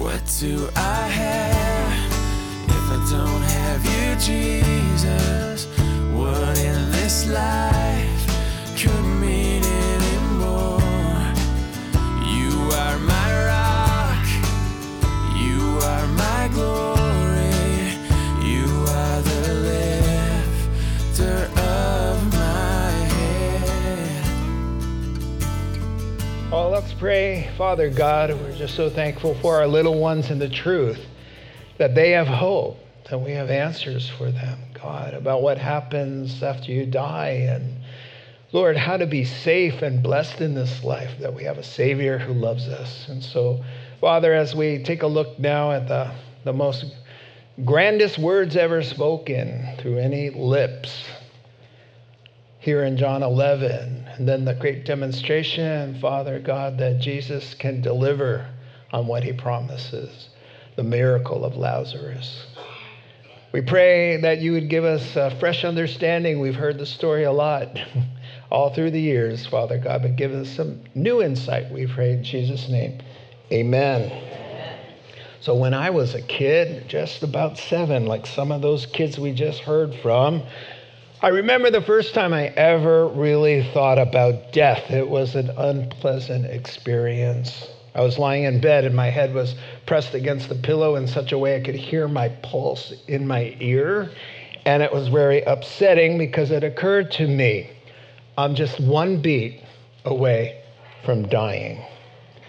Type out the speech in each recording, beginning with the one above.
What do I have if I don't have you, Jesus? What in this life could mean pray. Father God, we're just so thankful for our little ones and the truth, that they have hope, that we have answers for them, God, about what happens after you die. And Lord, how to be safe and blessed in this life, that we have a Savior who loves us. And so, Father, as we take a look now at the, the most grandest words ever spoken through any lips, here in John 11, and then the great demonstration, Father God, that Jesus can deliver on what he promises, the miracle of Lazarus. We pray that you would give us a fresh understanding. We've heard the story a lot all through the years, Father God, but give us some new insight, we pray in Jesus' name. Amen. So when I was a kid, just about seven, like some of those kids we just heard from, I remember the first time I ever really thought about death. It was an unpleasant experience. I was lying in bed and my head was pressed against the pillow in such a way I could hear my pulse in my ear. And it was very upsetting because it occurred to me I'm just one beat away from dying.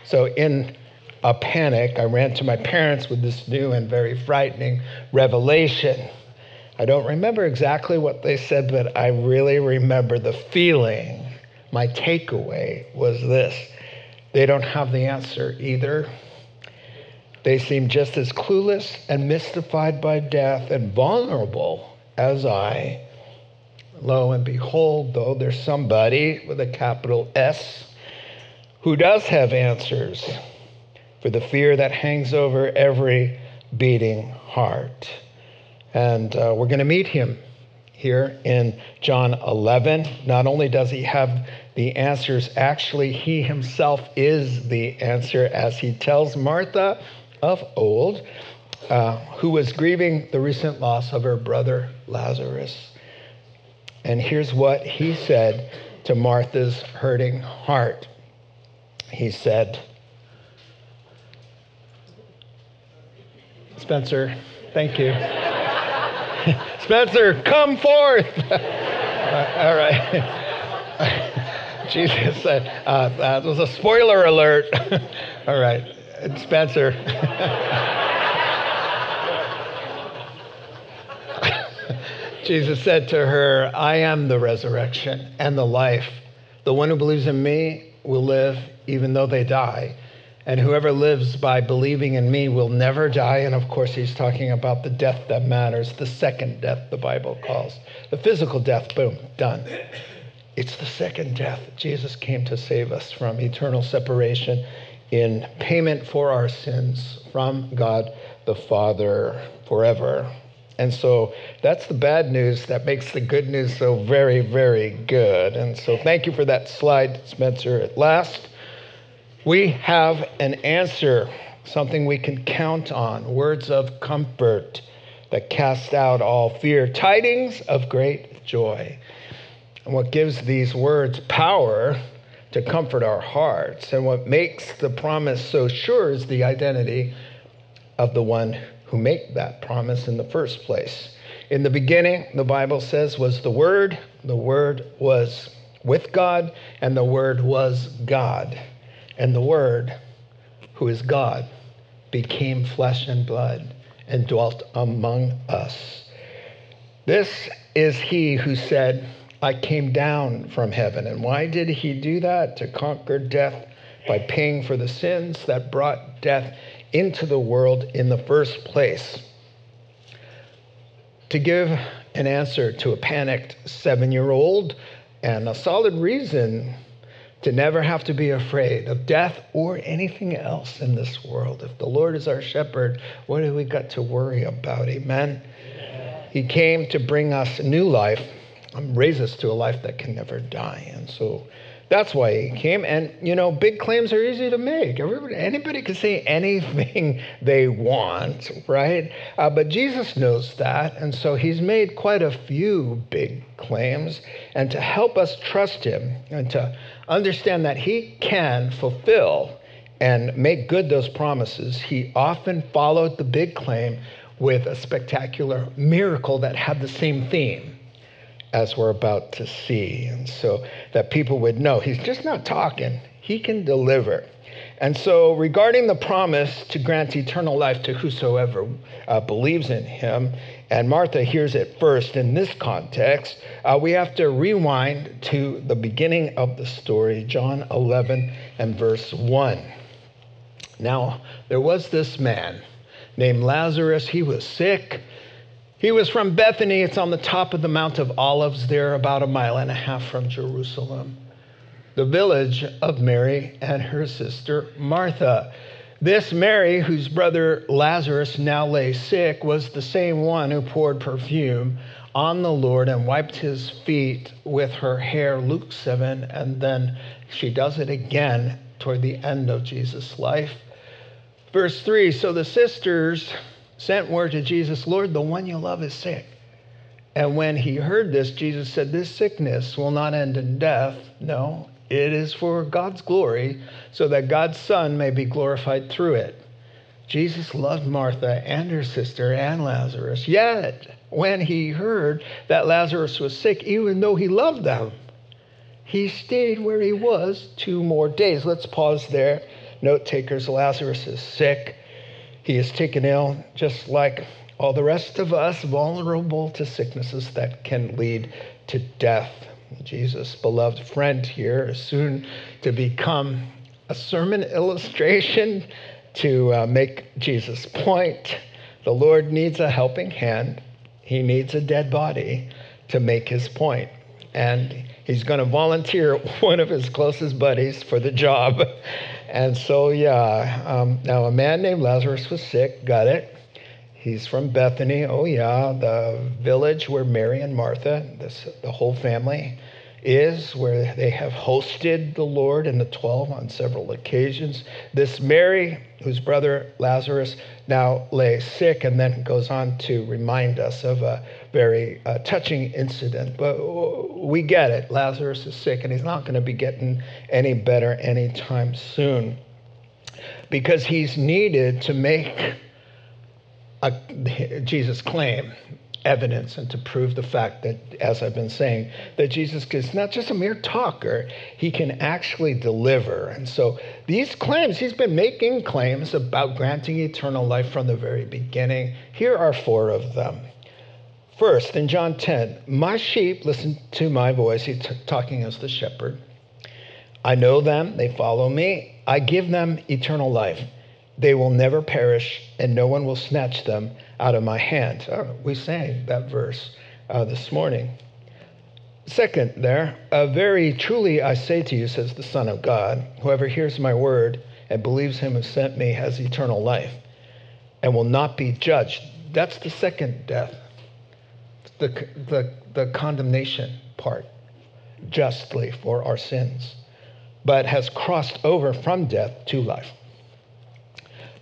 So, in a panic, I ran to my parents with this new and very frightening revelation. I don't remember exactly what they said, but I really remember the feeling. My takeaway was this they don't have the answer either. They seem just as clueless and mystified by death and vulnerable as I. Lo and behold, though, there's somebody with a capital S who does have answers for the fear that hangs over every beating heart. And uh, we're going to meet him here in John 11. Not only does he have the answers, actually, he himself is the answer as he tells Martha of old, uh, who was grieving the recent loss of her brother Lazarus. And here's what he said to Martha's hurting heart. He said, Spencer, thank you. Spencer, come forth. All right. Jesus said, uh, that was a spoiler alert. All right. Spencer. Jesus said to her, I am the resurrection and the life. The one who believes in me will live even though they die. And whoever lives by believing in me will never die. And of course, he's talking about the death that matters, the second death, the Bible calls. The physical death, boom, done. It's the second death. Jesus came to save us from eternal separation in payment for our sins from God the Father forever. And so that's the bad news that makes the good news so very, very good. And so thank you for that slide, Spencer. At last, we have an answer, something we can count on, words of comfort that cast out all fear, tidings of great joy. And what gives these words power to comfort our hearts, and what makes the promise so sure is the identity of the one who made that promise in the first place. In the beginning, the Bible says, was the Word, the Word was with God, and the Word was God. And the Word, who is God, became flesh and blood and dwelt among us. This is he who said, I came down from heaven. And why did he do that? To conquer death by paying for the sins that brought death into the world in the first place. To give an answer to a panicked seven year old and a solid reason to never have to be afraid of death or anything else in this world. If the Lord is our shepherd, what do we got to worry about? Amen. He came to bring us new life, um, raise us to a life that can never die. And so That's why he came. And, you know, big claims are easy to make. Everybody, anybody can say anything they want, right? Uh, but Jesus knows that. And so he's made quite a few big claims. And to help us trust him and to understand that he can fulfill and make good those promises, he often followed the big claim with a spectacular miracle that had the same theme as we're about to see. And so that people would know he's just not talking, he can deliver. And so, regarding the promise to grant eternal life to whosoever uh, believes in him, and Martha hears it first in this context, uh, we have to rewind to the beginning of the story, John 11 and verse 1. Now, there was this man named Lazarus. He was sick he was from Bethany. It's on the top of the Mount of Olives, there about a mile and a half from Jerusalem, the village of Mary and her sister Martha. This Mary, whose brother Lazarus now lay sick, was the same one who poured perfume on the Lord and wiped his feet with her hair, Luke 7, and then she does it again toward the end of Jesus' life. Verse 3 So the sisters sent word to Jesus, Lord, the one you love is sick. And when he heard this, Jesus said, This sickness will not end in death. No, it is for God's glory, so that God's Son may be glorified through it. Jesus loved Martha and her sister and Lazarus. Yet, when he heard that Lazarus was sick, even though he loved them, he stayed where he was two more days. Let's pause there. Note takers, Lazarus is sick. He is taken ill, just like all the rest of us, vulnerable to sicknesses that can lead to death. Jesus' beloved friend here is soon to become a sermon illustration to uh, make Jesus' point. The Lord needs a helping hand, He needs a dead body to make his point. And he's going to volunteer one of his closest buddies for the job. And so, yeah, um, now a man named Lazarus was sick, got it. He's from Bethany, oh, yeah, the village where Mary and Martha, this, the whole family, is, where they have hosted the Lord and the 12 on several occasions. This Mary, whose brother Lazarus now lay sick, and then goes on to remind us of a very uh, touching incident. But we get it. Lazarus is sick, and he's not going to be getting any better anytime soon because he's needed to make a, Jesus' claim evidence and to prove the fact that, as I've been saying, that Jesus is not just a mere talker, he can actually deliver. And so these claims, he's been making claims about granting eternal life from the very beginning. Here are four of them. First, in John 10, my sheep listen to my voice. He's t- talking as the shepherd. I know them, they follow me. I give them eternal life. They will never perish, and no one will snatch them out of my hand. Oh, we sang that verse uh, this morning. Second, there, uh, very truly I say to you, says the Son of God, whoever hears my word and believes him who sent me has eternal life and will not be judged. That's the second death the, the, the condemnation part justly for our sins, but has crossed over from death to life.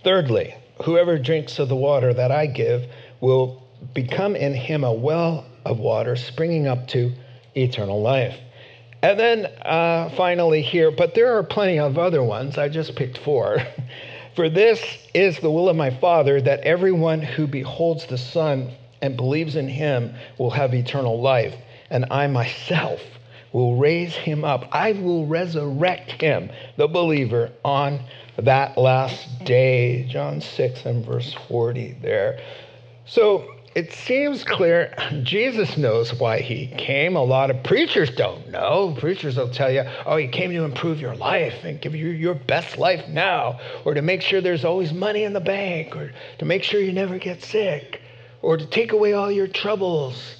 Thirdly, whoever drinks of the water that I give will become in him a well of water springing up to eternal life. And then uh, finally, here, but there are plenty of other ones. I just picked four. For this is the will of my Father that everyone who beholds the Son and believes in him will have eternal life, and I myself will raise him up. I will resurrect him, the believer, on that last day. John 6 and verse 40 there. So it seems clear Jesus knows why he came. A lot of preachers don't know. Preachers will tell you, oh, he came to improve your life and give you your best life now, or to make sure there's always money in the bank, or to make sure you never get sick or to take away all your troubles.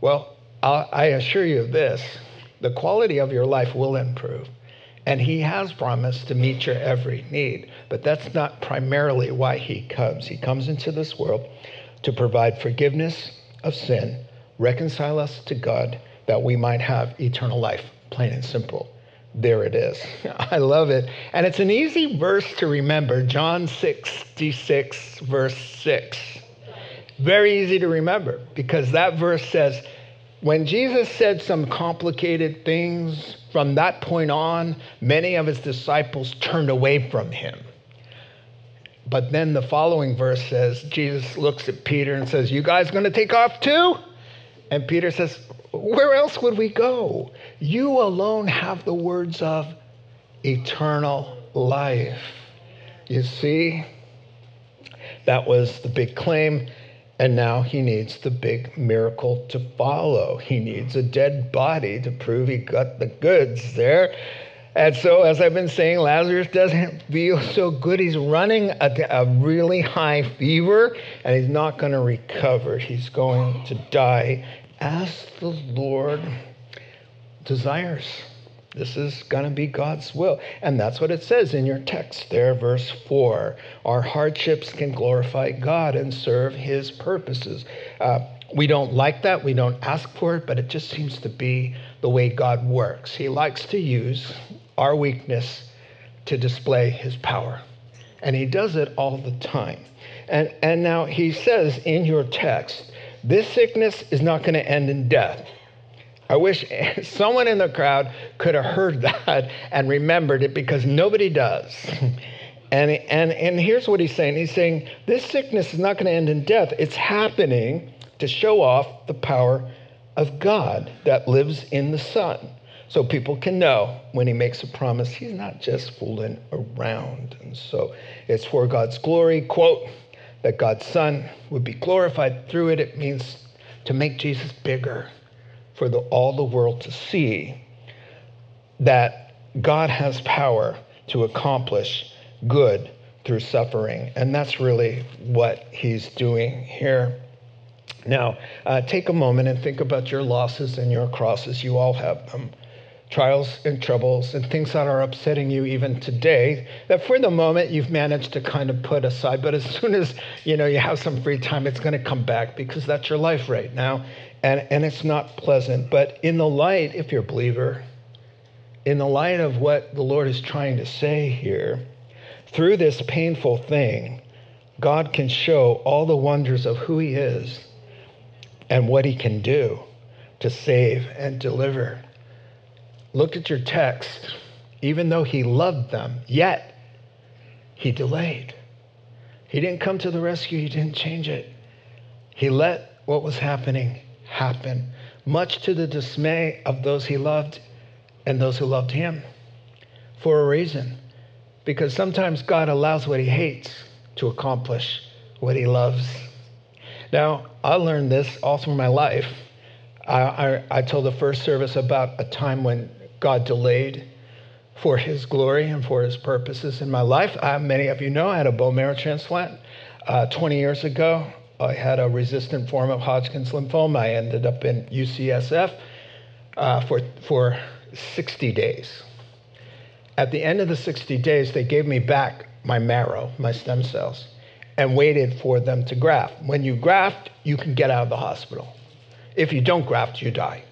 Well, I assure you of this the quality of your life will improve. And he has promised to meet your every need. But that's not primarily why he comes. He comes into this world to provide forgiveness of sin, reconcile us to God, that we might have eternal life plain and simple. There it is. I love it. And it's an easy verse to remember John 66, verse 6. Very easy to remember because that verse says, when Jesus said some complicated things, from that point on, many of his disciples turned away from him. But then the following verse says, Jesus looks at Peter and says, You guys going to take off too? And Peter says, Where else would we go? You alone have the words of eternal life. You see, that was the big claim. And now he needs the big miracle to follow. He needs a dead body to prove he got the goods there. And so, as I've been saying, Lazarus doesn't feel so good. He's running a, a really high fever and he's not going to recover. He's going to die as the Lord desires. This is going to be God's will. And that's what it says in your text there, verse 4. Our hardships can glorify God and serve his purposes. Uh, we don't like that. We don't ask for it, but it just seems to be the way God works. He likes to use our weakness to display his power. And he does it all the time. And, and now he says in your text, this sickness is not going to end in death. I wish someone in the crowd could have heard that and remembered it because nobody does. And, and, and here's what he's saying He's saying, This sickness is not going to end in death. It's happening to show off the power of God that lives in the Son. So people can know when he makes a promise, he's not just fooling around. And so it's for God's glory, quote, that God's Son would be glorified through it. It means to make Jesus bigger for the, all the world to see that God has power to accomplish good through suffering. And that's really what he's doing here. Now, uh, take a moment and think about your losses and your crosses. You all have them. Trials and troubles and things that are upsetting you even today that for the moment you've managed to kind of put aside. But as soon as you know you have some free time, it's going to come back because that's your life right now and, and it's not pleasant. But in the light, if you're a believer, in the light of what the Lord is trying to say here, through this painful thing, God can show all the wonders of who He is and what He can do to save and deliver. Look at your text. Even though He loved them, yet He delayed. He didn't come to the rescue, He didn't change it. He let what was happening happen, much to the dismay of those he loved and those who loved him, for a reason. Because sometimes God allows what he hates to accomplish what he loves. Now, I learned this all through my life. I, I, I told the first service about a time when God delayed for his glory and for his purposes in my life. Uh, many of you know I had a bone marrow transplant uh, 20 years ago. I had a resistant form of Hodgkin's lymphoma. I ended up in UCSF uh, for, for 60 days. At the end of the 60 days, they gave me back my marrow, my stem cells, and waited for them to graft. When you graft, you can get out of the hospital. If you don't graft, you die.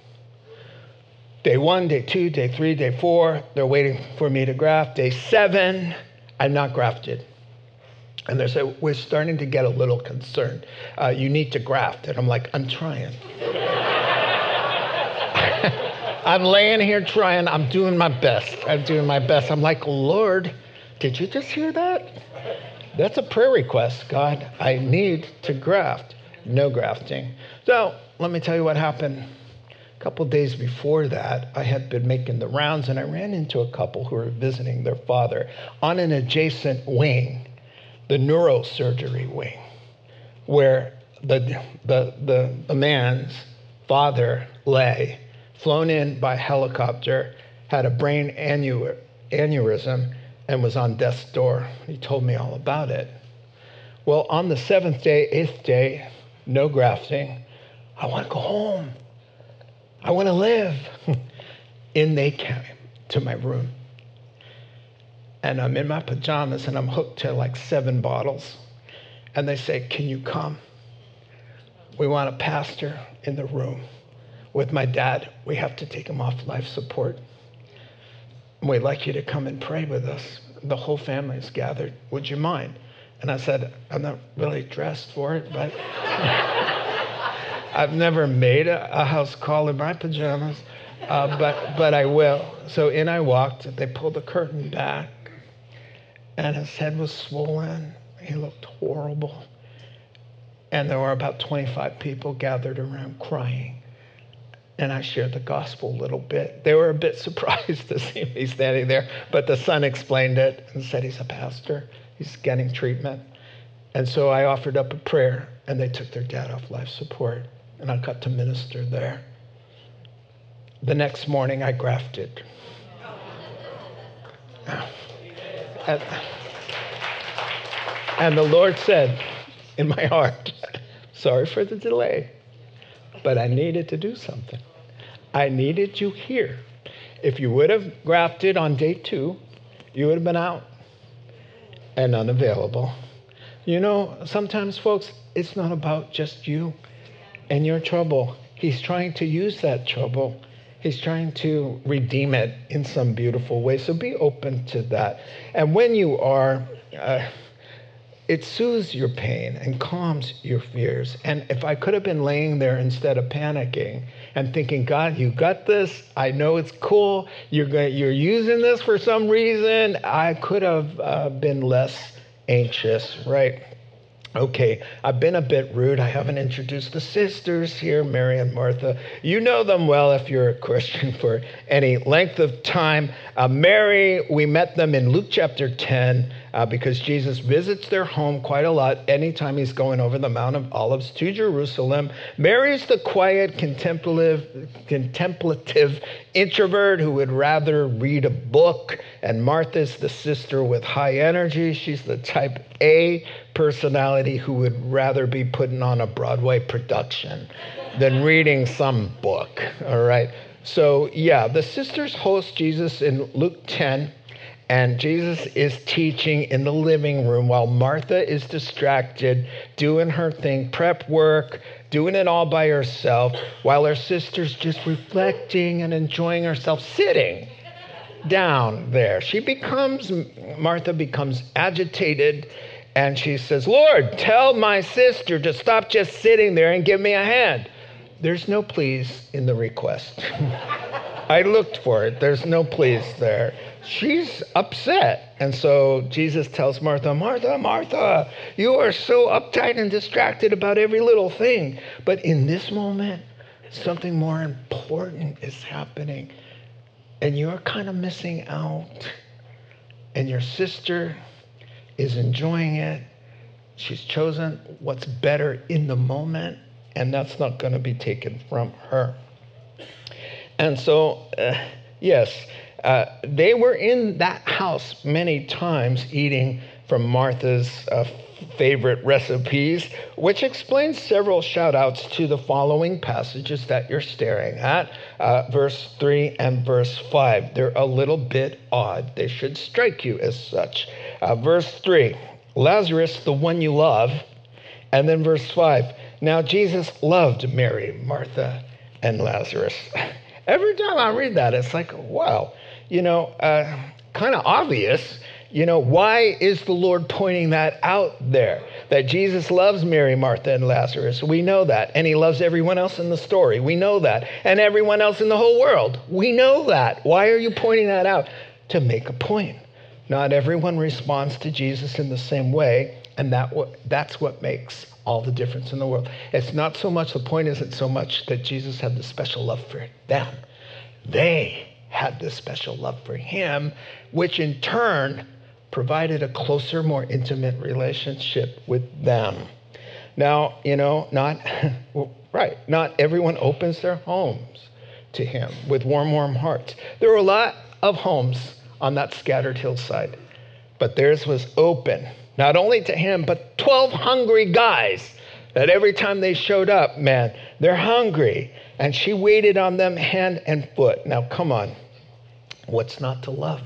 Day one, day two, day three, day four, they're waiting for me to graft. Day seven, I'm not grafted. And they say, We're starting to get a little concerned. Uh, you need to graft. And I'm like, I'm trying. I'm laying here trying. I'm doing my best. I'm doing my best. I'm like, Lord, did you just hear that? That's a prayer request, God. I need to graft. No grafting. So let me tell you what happened. A couple days before that, I had been making the rounds and I ran into a couple who were visiting their father on an adjacent wing the neurosurgery wing, where the, the, the, the man's father lay, flown in by helicopter, had a brain aneurysm, and was on death's door. He told me all about it. Well, on the seventh day, eighth day, no grafting, I want to go home. I want to live. in they came to my room and I'm in my pajamas and I'm hooked to like seven bottles. And they say, Can you come? We want a pastor in the room with my dad. We have to take him off life support. We'd like you to come and pray with us. The whole family is gathered. Would you mind? And I said, I'm not really dressed for it, but I've never made a, a, house call in my pajamas, uh, but, but I will. So in I walked. They pulled the curtain back, and his head was swollen. He looked horrible. And there were about 25 people gathered around crying. And I shared the gospel a little bit. They were a bit surprised to see me standing there, but the son explained it and said he's a pastor He's getting treatment. And so I offered up a prayer, and they took their dad off life support, and I got to minister there. The next morning, I grafted. Uh, and, and the Lord said in my heart, Sorry for the delay, but I needed to do something. I needed you here. If you would have grafted on day two, you would have been out and unavailable. You know, sometimes, folks, it's not about just you and your trouble. He's trying to use that trouble. He's trying to redeem it in some beautiful way. So be open to that. And when you are, uh, it soothes your pain and calms your fears. And if I could have been laying there instead of panicking and thinking, God, you got this. I know it's cool. You're going, you're using this for some reason. I could have uh, been less anxious, right? Okay, I've been a bit rude. I haven't introduced the sisters here, Mary and Martha. You know them well if you're a Christian for any length of time. Uh, Mary, we met them in Luke chapter 10 uh, because Jesus visits their home quite a lot anytime he's going over the Mount of Olives to Jerusalem. Mary's the quiet, contemplative, contemplative introvert who would rather read a book, and Martha's the sister with high energy. She's the type A personality who would rather be putting on a Broadway production than reading some book. All right. So, yeah, the sisters host Jesus in Luke 10 and Jesus is teaching in the living room while Martha is distracted, doing her thing, prep work, doing it all by herself, while her sister's just reflecting and enjoying herself, sitting down there. She becomes, Martha becomes agitated and she says, Lord, tell my sister to stop just sitting there and give me a hand. There's no please in the request. I looked for it. There's no please there she's upset. And so Jesus tells Martha, Martha, Martha, you are so uptight and distracted about every little thing. But in this moment, something more important is happening. And you're kind of missing out. And your sister is enjoying it. She's chosen what's better in the moment, and that's not going to be taken from her. And so, uh, yes, uh, they were in that house many times eating from Martha's uh, favorite recipes, which explains several shout outs to the following passages that you're staring at uh, verse 3 and verse 5. They're a little bit odd, they should strike you as such. Uh, verse 3 Lazarus, the one you love. And then verse 5 Now Jesus loved Mary, Martha, and Lazarus. Every time I read that, it's like, wow you know, uh, kind of obvious. You know, why is the Lord pointing that out there? That Jesus loves Mary, Martha, and Lazarus. We know that. And he loves everyone else in the story. We know that. And everyone else in the whole world. We know that. Why are you pointing that out? To make a point. Not everyone responds to Jesus in the same way. And that, that's what makes all the difference in the world. It's not so much, the point isn't so much that Jesus had the special love for them. They had this special love for him, which in turn provided a closer, more intimate relationship with them. Now, you know, not, right, not everyone opens their homes to him with warm, warm hearts. There were a lot of homes on that scattered hillside, but theirs was open, not only to him, but 12 hungry guys that every time they showed up, man, they're hungry. And she waited on them hand and foot. Now, come on. What's not to love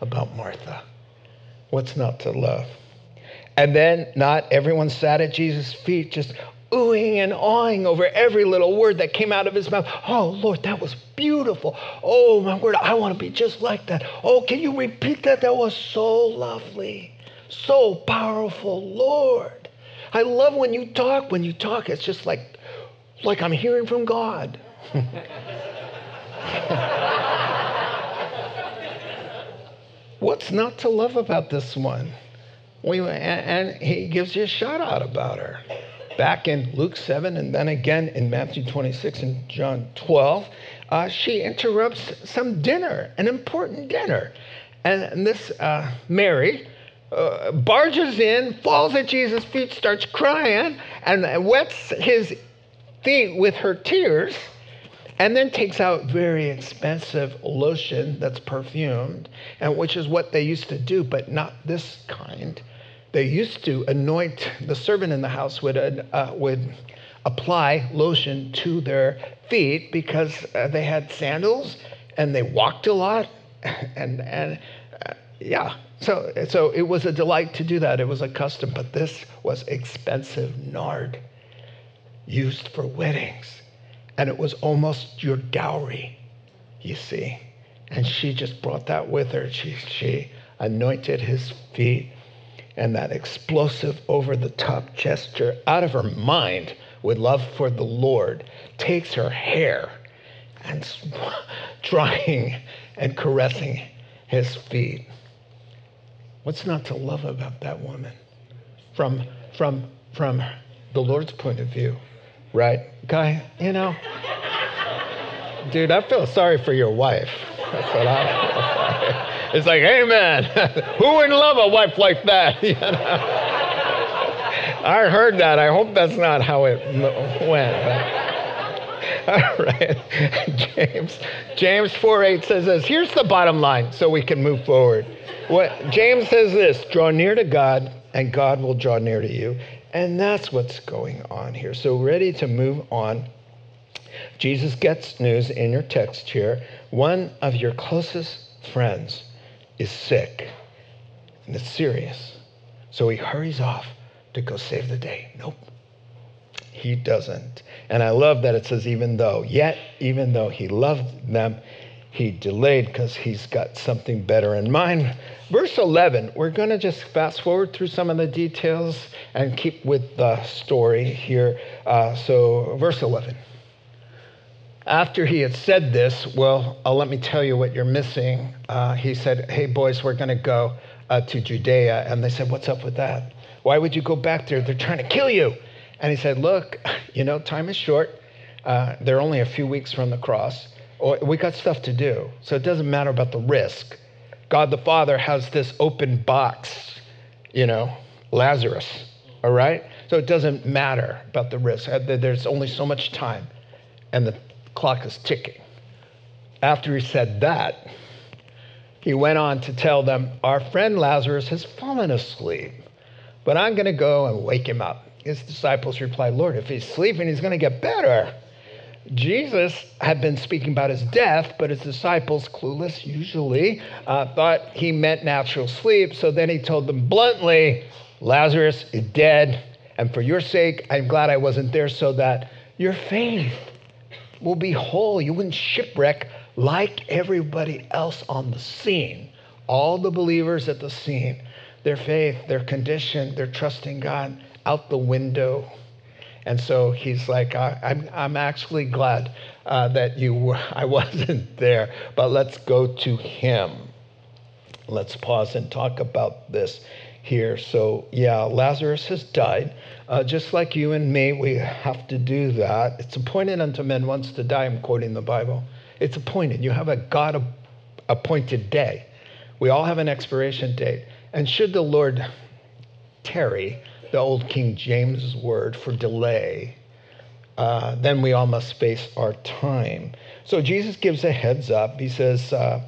about Martha? What's not to love? And then not everyone sat at Jesus' feet just oohing and awing over every little word that came out of his mouth. Oh, Lord, that was beautiful. Oh, my word, I want to be just like that. Oh, can you repeat that? That was so lovely, so powerful, Lord. I love when you talk. When you talk, it's just like, like I'm hearing from God. What's not to love about this one? We, and he gives you a shout out about her. Back in Luke 7 and then again in Matthew 26 and John 12, uh, she interrupts some dinner, an important dinner. And, and this uh, Mary uh, barges in, falls at Jesus' feet, starts crying, and wets his feet with her tears and then takes out very expensive lotion that's perfumed, and which is what they used to do, but not this kind. They used to anoint the servant in the house would uh, would apply lotion to their feet because uh, they had sandals and they walked a lot, and and uh, yeah. So, so it was a delight to do that. It was a custom, but this was expensive nard used for weddings and it was almost your dowry, you see. And she just brought that with her. She, she anointed his feet, and that explosive, over the top gesture out of her mind with love for the Lord takes her hair and drying and caressing his feet. What's not to love about that woman? From, from, from the Lord's point of view, right? Guy, you know, dude, I feel sorry for your wife. That's what I feel It's like, hey man, who wouldn't love a wife like that? You know? I heard that. I hope that's not how it went. All right. James, James 4:8 says this. Here's the bottom line so we can move forward. What James says this draw near to God, and God will draw near to you. And that's what's going on here. So, ready to move on. Jesus gets news in your text here. One of your closest friends is sick, and it's serious. So he hurries off to go save the day. Nope, he doesn't. And I love that it says, even though, yet, even though he loved them, he delayed because he's got something better in mind. Verse 11, we're going to just fast forward through some of the details and keep with the story here. Uh, so, verse 11. After he had said this, well, uh, let me tell you what you're missing. Uh, he said, Hey, boys, we're going to go uh, to Judea. And they said, What's up with that? Why would you go back there? They're trying to kill you. And he said, Look, you know, time is short. Uh, they're only a few weeks from the cross. We got stuff to do. So it doesn't matter about the risk. God the Father has this open box, you know, Lazarus, all right? So it doesn't matter about the risk. Uh, there's only so much time, and the clock is ticking. After he said that, he went on to tell them, Our friend Lazarus has fallen asleep, but I'm going to go and wake him up. His disciples replied, Lord, if he's sleeping, he's going to get better. Jesus had been speaking about his death, but his disciples, clueless usually, uh, thought he meant natural sleep. So then he told them bluntly, Lazarus is dead. And for your sake, I'm glad I wasn't there so that your faith will be whole. You wouldn't shipwreck like everybody else on the scene. All the believers at the scene, their faith, their condition, their trust in God out the window. And so he's like, I, am I'm, I'm actually glad uh, that you were, I wasn't there, but let's go to him. Let's pause and talk about this here. So, yeah, Lazarus has died. Uh, just like you and me, we have to do that. It's appointed unto men once to die. I'm quoting the Bible. It's appointed. You have a God appointed day. We all have an expiration date. And should the Lord tarry, the old King James word for delay, uh, then we all must face our time. So Jesus gives a heads up. He says, uh,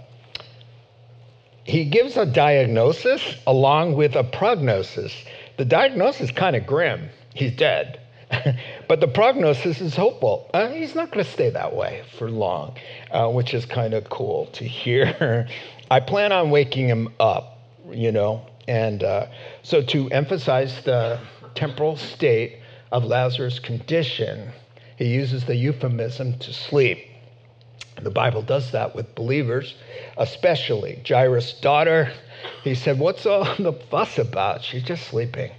he gives a diagnosis along with a prognosis. The diagnosis is kind of grim. He's dead. but the prognosis is hopeful. Uh, he's not going to stay that way for long, uh, which is kind of cool to hear. I plan on waking him up, you know, and uh, so, to emphasize the temporal state, of Lazarus' condition, he uses the euphemism to sleep. The Bible does that with believers, especially Jairus' daughter. He said, What's all the fuss about? She's just sleeping.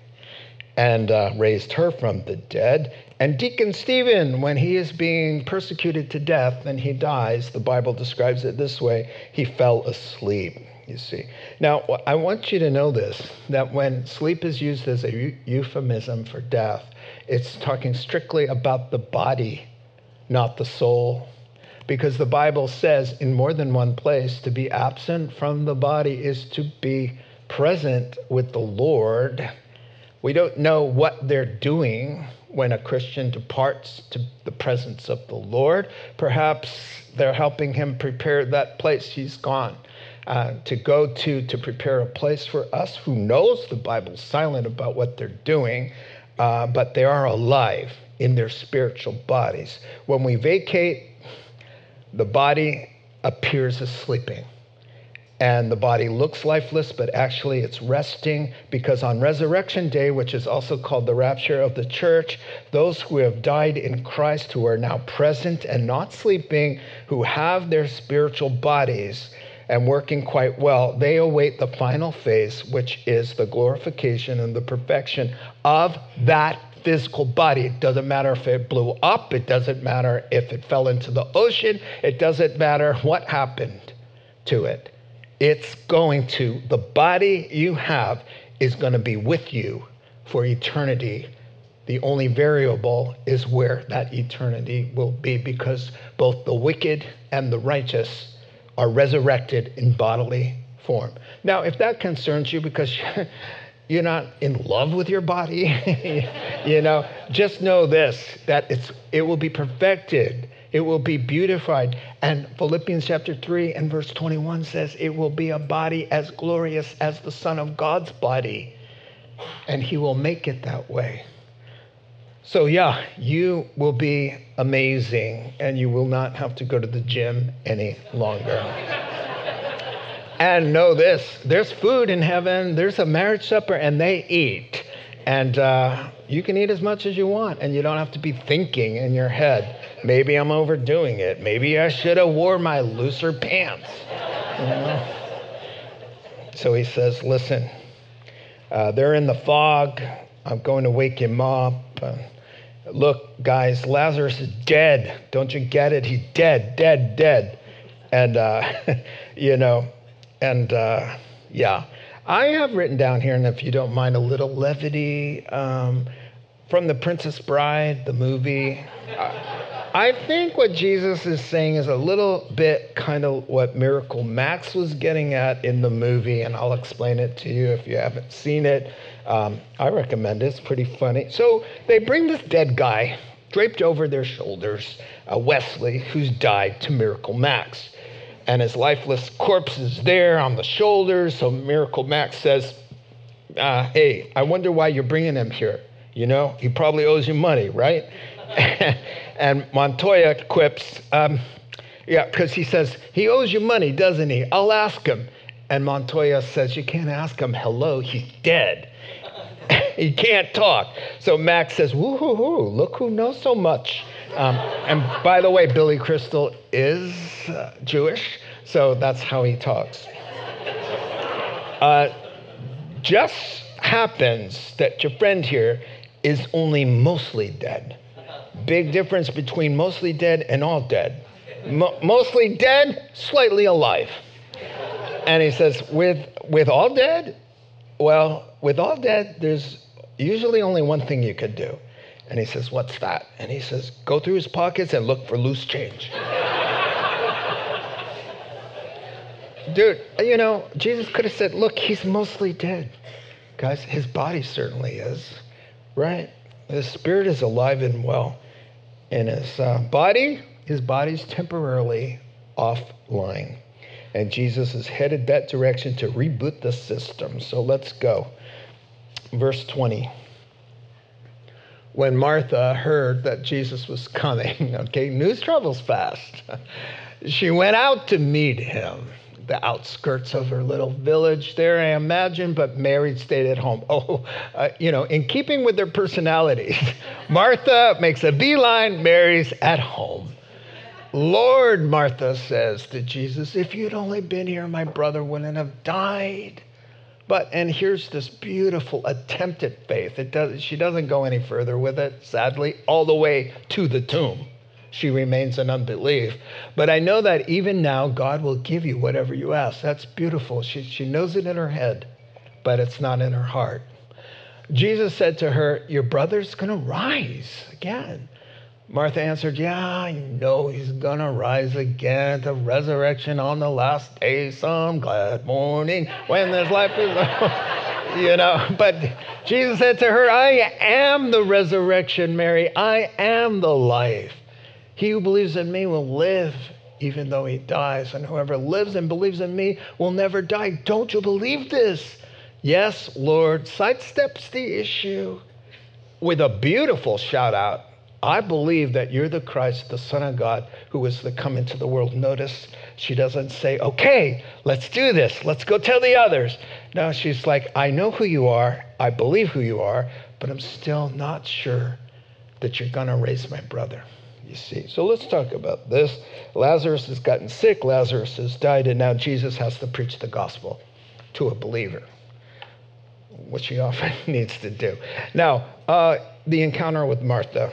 And uh, raised her from the dead. And Deacon Stephen, when he is being persecuted to death and he dies, the Bible describes it this way he fell asleep, you see. Now, I want you to know this that when sleep is used as a euphemism for death, it's talking strictly about the body, not the soul. Because the Bible says in more than one place to be absent from the body is to be present with the Lord. We don't know what they're doing when a Christian departs to the presence of the Lord. Perhaps they're helping him prepare that place he's gone uh, to go to to prepare a place for us. Who knows? The Bible's silent about what they're doing, uh, but they are alive in their spiritual bodies. When we vacate, the body appears as sleeping and the body looks lifeless, but actually it's resting because on resurrection day, which is also called the rapture of the church, those who have died in Christ, who are now present and not sleeping, who have their spiritual bodies and working quite well, they await the final phase, which is the glorification and the perfection of that physical body. It doesn't matter if it blew up, it doesn't matter if it fell into the ocean, it doesn't matter what happened to it it's going to, the body you have is going to be with you for eternity. The only variable is where that eternity will be because both the wicked and the righteous are resurrected in bodily form. Now, if that concerns you because you're not in love with your body, you know, just know this that it's it will be perfected it will be beautified. And Philippians chapter 3 and verse 21 says, It will be a body as glorious as the Son of God's body. And He will make it that way. So, yeah, you will be amazing and you will not have to go to the gym any longer. and know this there's food in heaven, there's a marriage supper, and they eat. And uh, you can eat as much as you want, and you don't have to be thinking in your head. Maybe I'm overdoing it. Maybe I should have wore my looser pants. You know? So he says, "Listen, uh, they're in the fog. I'm going to wake him up. Look, guys, Lazarus is dead. Don't you get it? He's dead, dead, dead." And uh, you know, and uh, yeah, I have written down here, and if you don't mind, a little levity um, from The Princess Bride, the movie. I think what Jesus is saying is a little bit kind of what Miracle Max was getting at in the movie, and I'll explain it to you if you haven't seen it. Um, I recommend it, it's pretty funny. So they bring this dead guy draped over their shoulders, uh, Westley, who's died, to Miracle Max. And his lifeless corpse is there on the shoulders. So Miracle Max says, uh, Hey, I wonder why you're bringing him here. You know, he probably owes you money, right? and Montoya quips, um, yeah, because he says, he owes you money, doesn't he? I'll ask him. And Montoya says, you can't ask him, hello, he's dead. he can't talk. So Max says, woo-hoo-hoo, look who knows so much. Um, and by the way, Billy Crystal is uh, Jewish, so that's how he talks. Uh, just happens that your friend here is only mostly dead big difference between mostly dead and all dead. Mo- mostly dead, slightly alive. And he says, with, with all dead, well, with all dead, there's usually only one thing you could do. And he says, What's that? And he says, Go through his pockets and look for loose change. Dude, you know, Jesus could have said, Look, he's mostly dead. Guys, his body certainly is, right? His spirit is alive and well in his uh, body, his body's temporarily offline. And Jesus is headed that direction to reboot the system. So let's go. Verse 20. When Martha heard that Jesus was coming, okay, news travels fast. she went out to meet him. The outskirts of her little village there, I imagine, but Mary stayed at home. Oh, uh, you know, in keeping with their personalities, Martha makes a beeline, Mary's at home. Lord, Martha says to Jesus, if you'd only been here, my brother wouldn't have died. But, and here's this beautiful attempt at faith. It does, she doesn't go any further with it, sadly, all the way to the tomb. She remains in unbelief. But I know that even now, God will give you whatever you ask. That's beautiful. She, she knows it in her head, but it's not in her heart. Jesus said to her, Your brother's going to rise again. Martha answered, Yeah, I know he's going to rise again the resurrection on the last day, some glad morning when this life is you know, but Jesus said to her, I am the resurrection, Mary. I am the life. He who believes in me will live even though he dies, and whoever lives and believes in me will never die. Don't you believe this? Yes, Lord, sidesteps the issue with a beautiful shout out I believe that you're the Christ, the Son of God, who is to come into the world. Notice she doesn't say, okay, let's do this. Let's go tell the others. No, she's like, I know who you are. I believe who you are, but I'm still not sure that you're going to raise my brother. You see. So let's talk about this. Lazarus has gotten sick, Lazarus has died, and now Jesus has to preach the gospel to a believer, which he often needs to do. Now, uh, the encounter with Martha.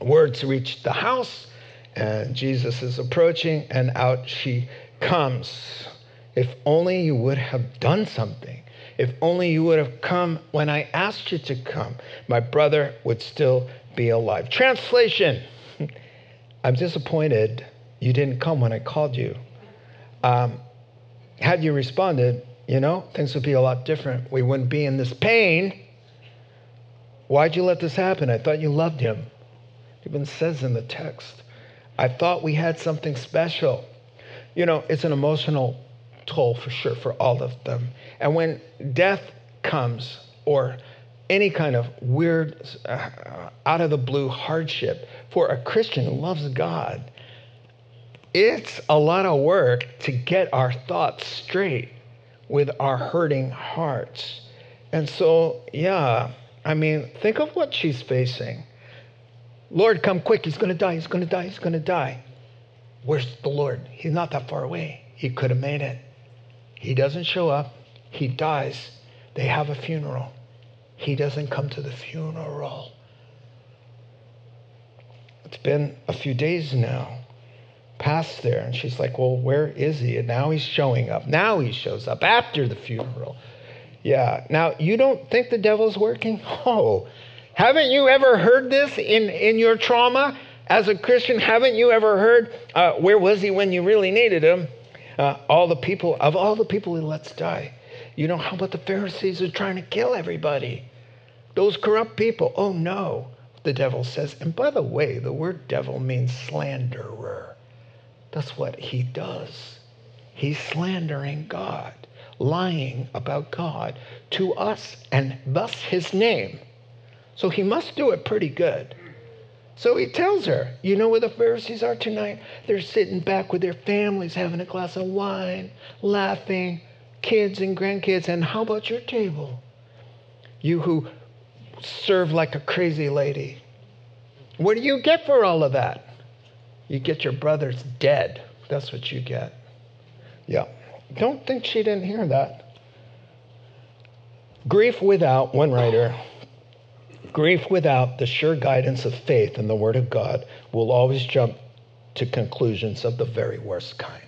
Words reach the house, and Jesus is approaching, and out she comes. If only you would have done something. If only you would have come when I asked you to come, my brother would still be alive. Translation I'm disappointed you didn't come when I called you. Um, had you responded, you know, things would be a lot different. We wouldn't be in this pain. Why'd you let this happen? I thought you loved him It even says in the text. I thought we had something special. You know, it's an emotional toll for sure for all of them. And when death comes or any kind of weird, uh, out of the blue hardship for a Christian who loves God, it's a lot of work to get our thoughts straight with our hurting hearts. And so, yeah, I mean, think of what she's facing. Lord, come quick. He's going to die. He's going to die. He's going to die. Where's the Lord? He's not that far away. He could have made it. He doesn't show up. He dies. They have a funeral. He doesn't come to the funeral. It's been a few days now past there. And she's like, Well, where is he? And now he's showing up. Now he shows up after the funeral. Yeah. Now, you don't think the devil's working? Oh, haven't you ever heard this in, in your trauma as a Christian? Haven't you ever heard, uh, where was he when you really needed him? Uh, all the people, of all the people he lets die. You know, how about the Pharisees who are trying to kill everybody? Those corrupt people. Oh no, the devil says. And by the way, the word devil means slanderer. That's what he does. He's slandering God, lying about God to us, and thus his name. So he must do it pretty good. So he tells her, You know where the Pharisees are tonight? They're sitting back with their families, having a glass of wine, laughing, kids and grandkids. And how about your table? You who serve like a crazy lady. What do you get for all of that? You get your brother's dead. That's what you get. Yeah. Don't think she didn't hear that. Grief without, one writer, Grief without the sure guidance of faith in the Word of God will always jump to conclusions of the very worst kind.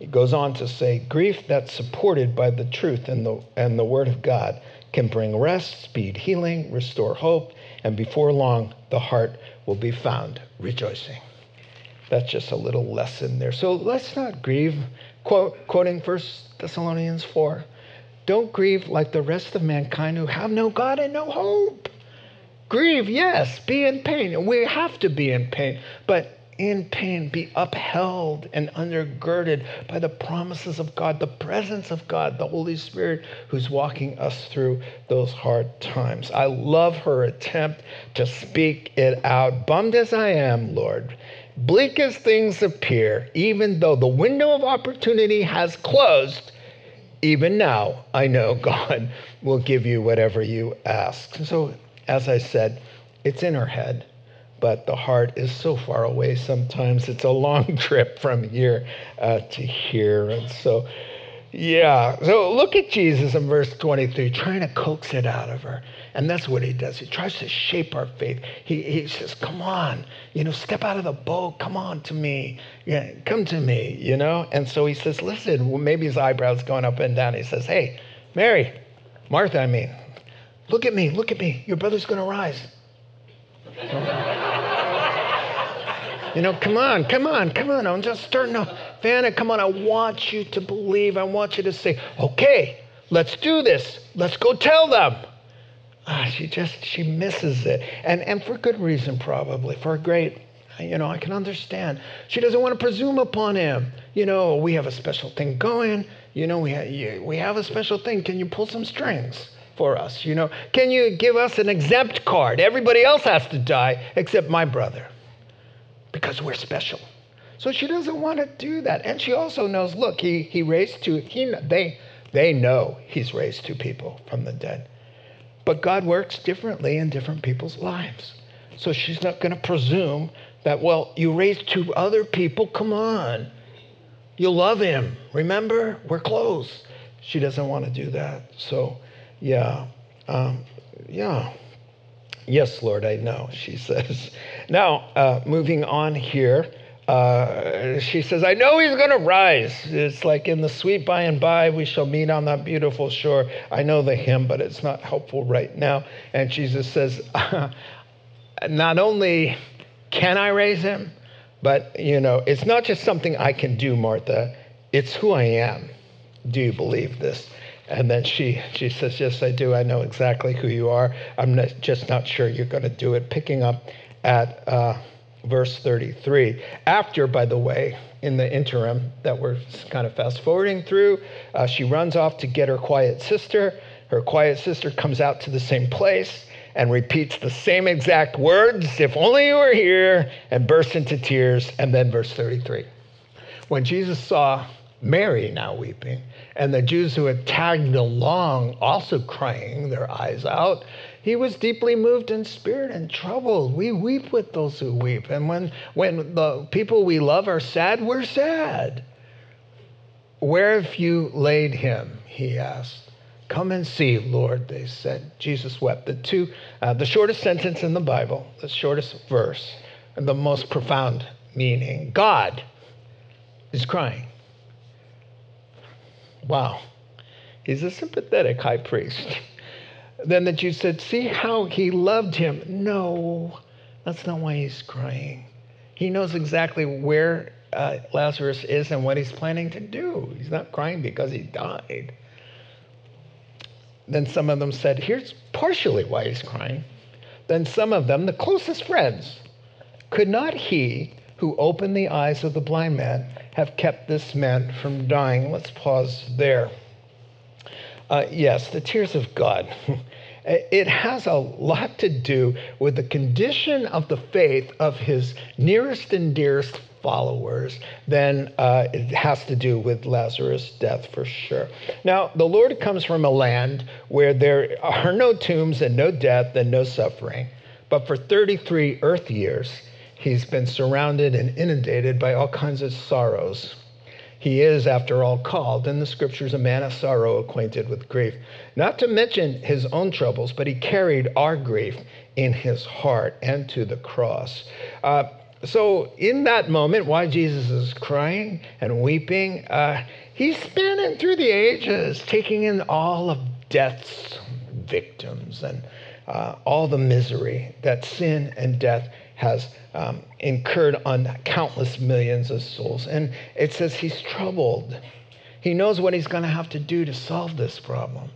He goes on to say, grief that's supported by the truth and the, and the Word of God can bring rest, speed healing, restore hope, and before long, the heart will be found rejoicing. That's just a little lesson there. So let's not grieve. Quote, quoting 1 Thessalonians 4 Don't grieve like the rest of mankind who have no God and no hope. Grieve, yes, be in pain. We have to be in pain, but in pain be upheld and undergirded by the promises of God, the presence of God, the Holy Spirit who's walking us through those hard times. I love her attempt to speak it out. Bummed as I am, Lord, bleak as things appear, even though the window of opportunity has closed, even now I know God will give you whatever you ask. So, as I said, it's in her head, but the heart is so far away sometimes. It's a long trip from here uh, to here. And so, yeah. So look at Jesus in verse 23, trying to coax it out of her. And that's what he does. He tries to shape our faith. He, he says, Come on, you know, step out of the boat. Come on to me. Yeah, come to me, you know? And so he says, Listen, well, maybe his eyebrows going up and down. He says, Hey, Mary, Martha, I mean, look at me, look at me. Your brother's going to rise. You know, come on, come on, come on. I'm just starting to fan it. Come on, I want you to believe. I want you to say, okay, let's do this. Let's go tell them. Ah, she just, she misses it. And, and for good reason, probably, for a great, you know, I can understand. She doesn't want to presume upon him. You know, we have a special thing going. You know, we, ha- we have a special thing. Can you pull some strings? for us? You know, can you give us an exempt card? Everybody else has to die except my brother because we're special. So she doesn't want to do that. And she also knows, look, he, he raised two, he, they, they know he's raised two people from the dead. But God works differently in different people's lives. So she's not going to presume that, well, you raised two other people, come on. You love him. Remember, we're close. She doesn't want to do that. So yeah. Um, yeah. Yes, Lord, I know, she says. Now, uh, moving on here, uh, she says, I know he's going to rise. It's like in the sweet by and by, we shall meet on that beautiful shore. I know the hymn, but it's not helpful right now. And Jesus says, Not only can I raise him, but, you know, it's not just something I can do, Martha, it's who I am. Do you believe this? And then she, she says, Yes, I do. I know exactly who you are. I'm not, just not sure you're going to do it. Picking up at uh, verse 33. After, by the way, in the interim that we're kind of fast forwarding through, uh, she runs off to get her quiet sister. Her quiet sister comes out to the same place and repeats the same exact words, if only you were here, and bursts into tears. And then verse 33. When Jesus saw Mary now weeping, and the Jews who had tagged along also crying their eyes out. He was deeply moved in spirit and troubled. We weep with those who weep. And when, when the people we love are sad, we're sad. Where have you laid him? He asked. Come and see, Lord, they said. Jesus wept. The two, uh, the shortest sentence in the Bible, the shortest verse, and the most profound meaning. God is crying. Wow. He's a sympathetic high priest. then that you said, See how he loved him. No, that's not why he's crying. He knows exactly where uh, Lazarus is and what he's planning to do. He's not crying because he died. Then some of them said, Here's partially why he's crying. Then some of them, the closest friends, could not he who opened the eyes of the blind man have kept this man from dying. Let's pause there. Uh, yes, the tears of God. it has a lot to do with the condition of the faith of his nearest and dearest followers than uh, it has to do with Lazarus' death for sure. Now, the Lord comes from a land where there are no tombs and no death and no suffering. But for 33 earth years, He's been surrounded and inundated by all kinds of sorrows. He is, after all, called in the scriptures a man of sorrow, acquainted with grief. Not to mention his own troubles, but he carried our grief in his heart and to the cross. Uh, so, in that moment, why Jesus is crying and weeping, uh, he's spanning through the ages, taking in all of death's victims and uh, all the misery that sin and death has um, incurred on countless millions of souls. And it says he's troubled. He knows what he's going to have to do to solve this problem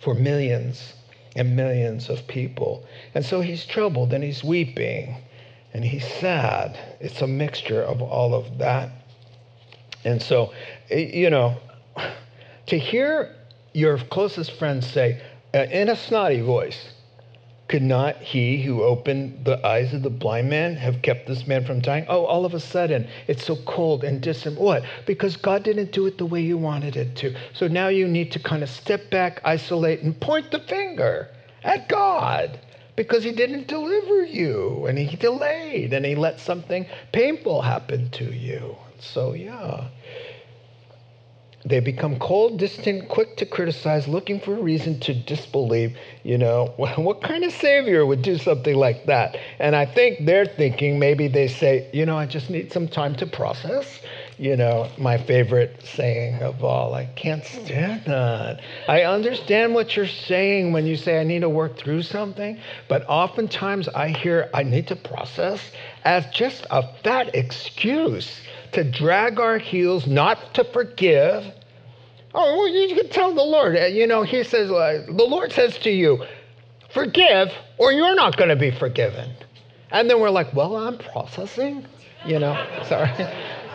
for millions and millions of people. And so he's troubled and he's weeping and he's sad. It's a mixture of all of that. And so, you know, to hear your closest friend say uh, in a snotty voice, Could not he who opened the eyes of the blind man have kept this man from dying? Oh, all of a sudden, it's so cold and distant. What? Because God didn't do it the way you wanted it to. So now you need to kind of step back, isolate, and point the finger at God because he didn't deliver you and he delayed and he let something painful happen to you. So, yeah. They become cold, distant, quick to criticize, looking for a reason to disbelieve. You know, what kind of savior would do something like that? And I think they're thinking maybe they say, you know, I just need some time to process. You know, my favorite saying of all, I can't stand that. I understand what you're saying when you say I need to work through something, but oftentimes I hear I need to process as just a fat excuse to drag our heels, not to forgive. Oh, well, you can tell the Lord. You know, He says, uh, the Lord says to you, forgive, or you're not going to be forgiven. And then we're like, well, I'm processing, you know, sorry.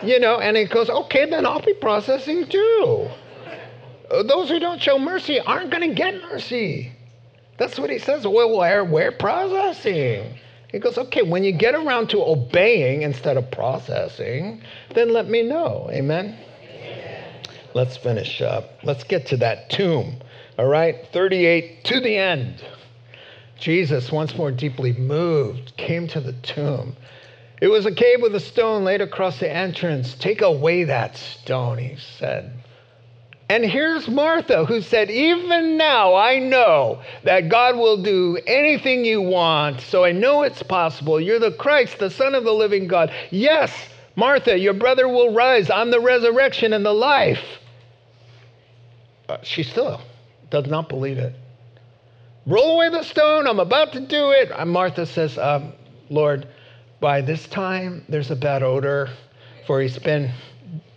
You know, and he goes, okay, then I'll be processing too. Uh, those who don't show mercy aren't going to get mercy. That's what he says. Well, we're, we're processing. He goes, okay, when you get around to obeying instead of processing, then let me know. Amen? Let's finish up. Let's get to that tomb. All right, 38 to the end. Jesus, once more deeply moved, came to the tomb. It was a cave with a stone laid across the entrance. Take away that stone, he said. And here's Martha, who said, Even now I know that God will do anything you want, so I know it's possible. You're the Christ, the Son of the living God. Yes, Martha, your brother will rise. I'm the resurrection and the life. She still does not believe it. Roll away the stone. I'm about to do it. And Martha says, um, Lord, by this time there's a bad odor, for he's been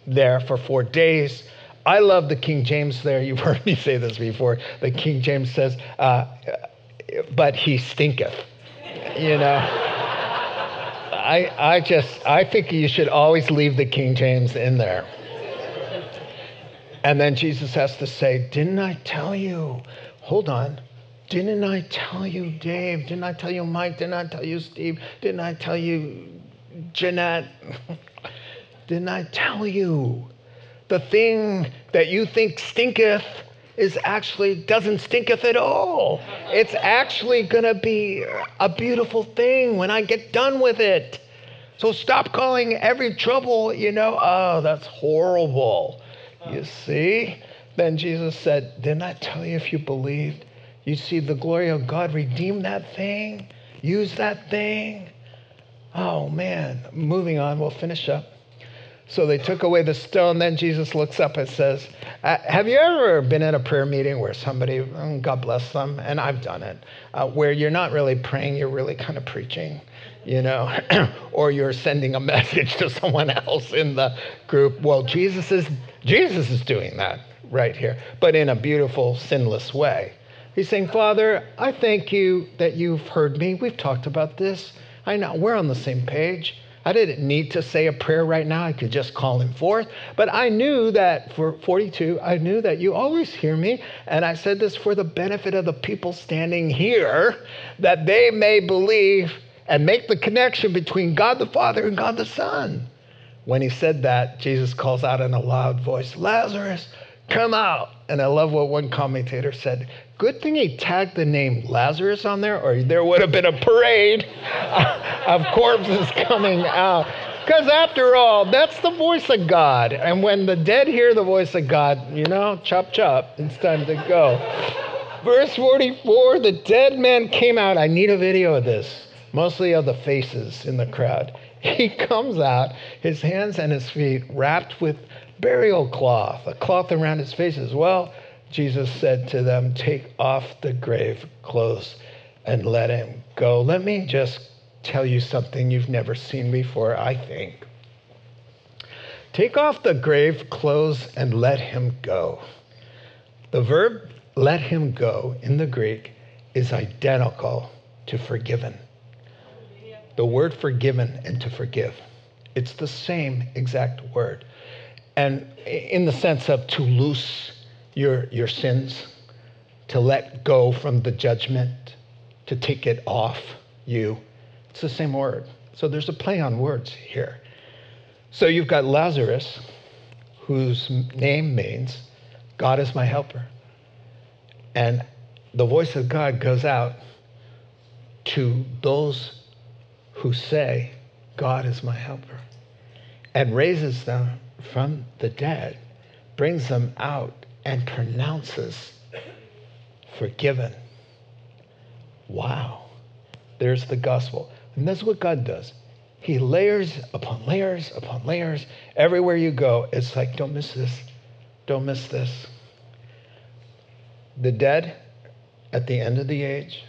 there for four days. I love the King James there. You've heard me say this before. The King James says, uh, but he stinketh. You know? I, I just, I think you should always leave the King James in there. And then Jesus has to say, Didn't I tell you? Hold on. Didn't I tell you, Dave? Didn't I tell you, Mike? Didn't I tell you, Steve? Didn't I tell you, Jeanette? Didn't I tell you? the thing that you think stinketh is actually doesn't stinketh at all. It's actually going to be a beautiful thing when I get done with it. So stop calling every trouble, you know, oh, that's horrible. You see? Then Jesus said, Didn't I tell you if you believed? You see the glory of God redeem that thing, use that thing. Oh man, moving on, we'll finish up. So they took away the stone. Then Jesus looks up and says, uh, Have you ever been in a prayer meeting where somebody, mm, God bless them, and I've done it, uh, where you're not really praying, you're really kind of preaching, you know, or you're sending a message to someone else in the group? Well, Jesus is, Jesus is doing that right here, but in a beautiful, sinless way. He's saying, Father, I thank you that you've heard me. We've talked about this. I know we're on the same page. I didn't need to say a prayer right now. I could just call him forth. But I knew that for 42, I knew that you always hear me. And I said this for the benefit of the people standing here, that they may believe and make the connection between God the Father and God the Son. When he said that, Jesus calls out in a loud voice, Lazarus, come out. And I love what one commentator said Good thing he tagged the name Lazarus on there, or there would have been a parade of corpses coming out. Because after all, that's the voice of God. And when the dead hear the voice of God, you know, chop chop, it's time to go. Verse 44 the dead man came out. I need a video of this, mostly of the faces in the crowd. He comes out, his hands and his feet wrapped with burial cloth, a cloth around his face as well Jesus said to them, Take off the grave clothes and let him go. Let me just tell you something you've never seen before, I think. Take off the grave clothes and let him go. The verb let him go in the Greek is identical to forgiven. The word forgiven and to forgive. It's the same exact word. And in the sense of to loose your, your sins, to let go from the judgment, to take it off you. It's the same word. So there's a play on words here. So you've got Lazarus, whose name means God is my helper. And the voice of God goes out to those who say, God is my helper, and raises them from the dead, brings them out, and pronounces forgiven. Wow. There's the gospel. And that's what God does. He layers upon layers upon layers. Everywhere you go, it's like, don't miss this. Don't miss this. The dead at the end of the age,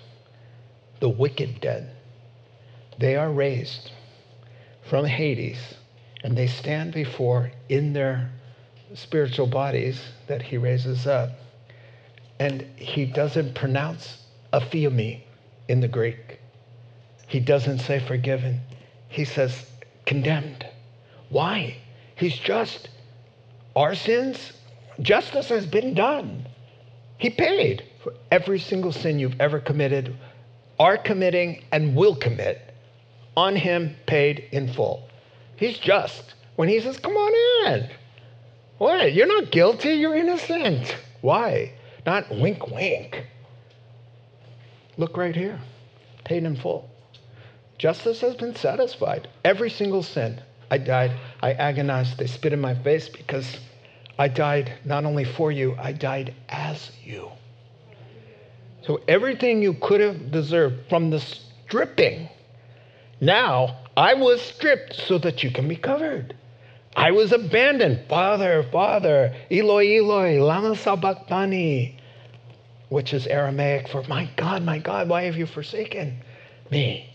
the wicked dead, they are raised from Hades and they stand before in their spiritual bodies that he raises up. And he doesn't pronounce aphiemi in the Greek. He doesn't say forgiven he says condemned. Why? He's just. Our sins, justice has been done. He paid for every single sin you've ever committed, are committing, and will commit. On him, paid in full. He's just. When he says, Come on in. What? You're not guilty, you're innocent. Why? Not wink, wink. Look right here. Paid in full. Justice has been satisfied. Every single sin. I died. I agonized. They spit in my face because I died not only for you, I died as you. So everything you could have deserved from the stripping, now I was stripped so that you can be covered. I was abandoned. Father, Father, Eloi, Eloi, lama sabachthani, which is Aramaic for my God, my God, why have you forsaken me?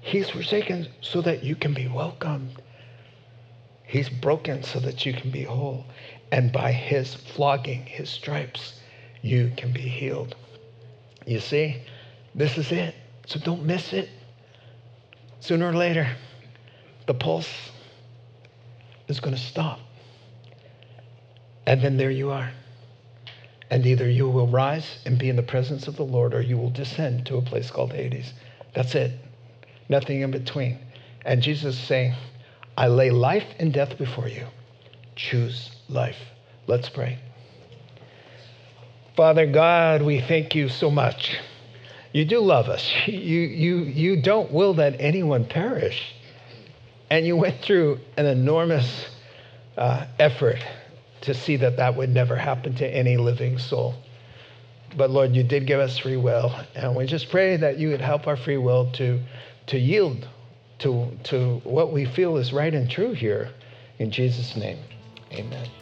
He's forsaken so that you can be welcomed. He's broken so that you can be whole. And by his flogging, his stripes, you can be healed. You see, this is it. So don't miss it. Sooner or later, the pulse is going to stop. And then there you are. And either you will rise and be in the presence of the Lord or you will descend to a place called Hades. That's it nothing in between. And Jesus is saying, I lay life and death before you. Choose life. Let's pray. Father God, we thank you so much. You do love us. You, you, you don't will that anyone perish. And you went through an enormous uh, effort to see that that would never happen to any living soul. But Lord, you did give us free will. And we just pray that you would help our free will to to yield to, to what we feel is right and true here. In Jesus' name, amen.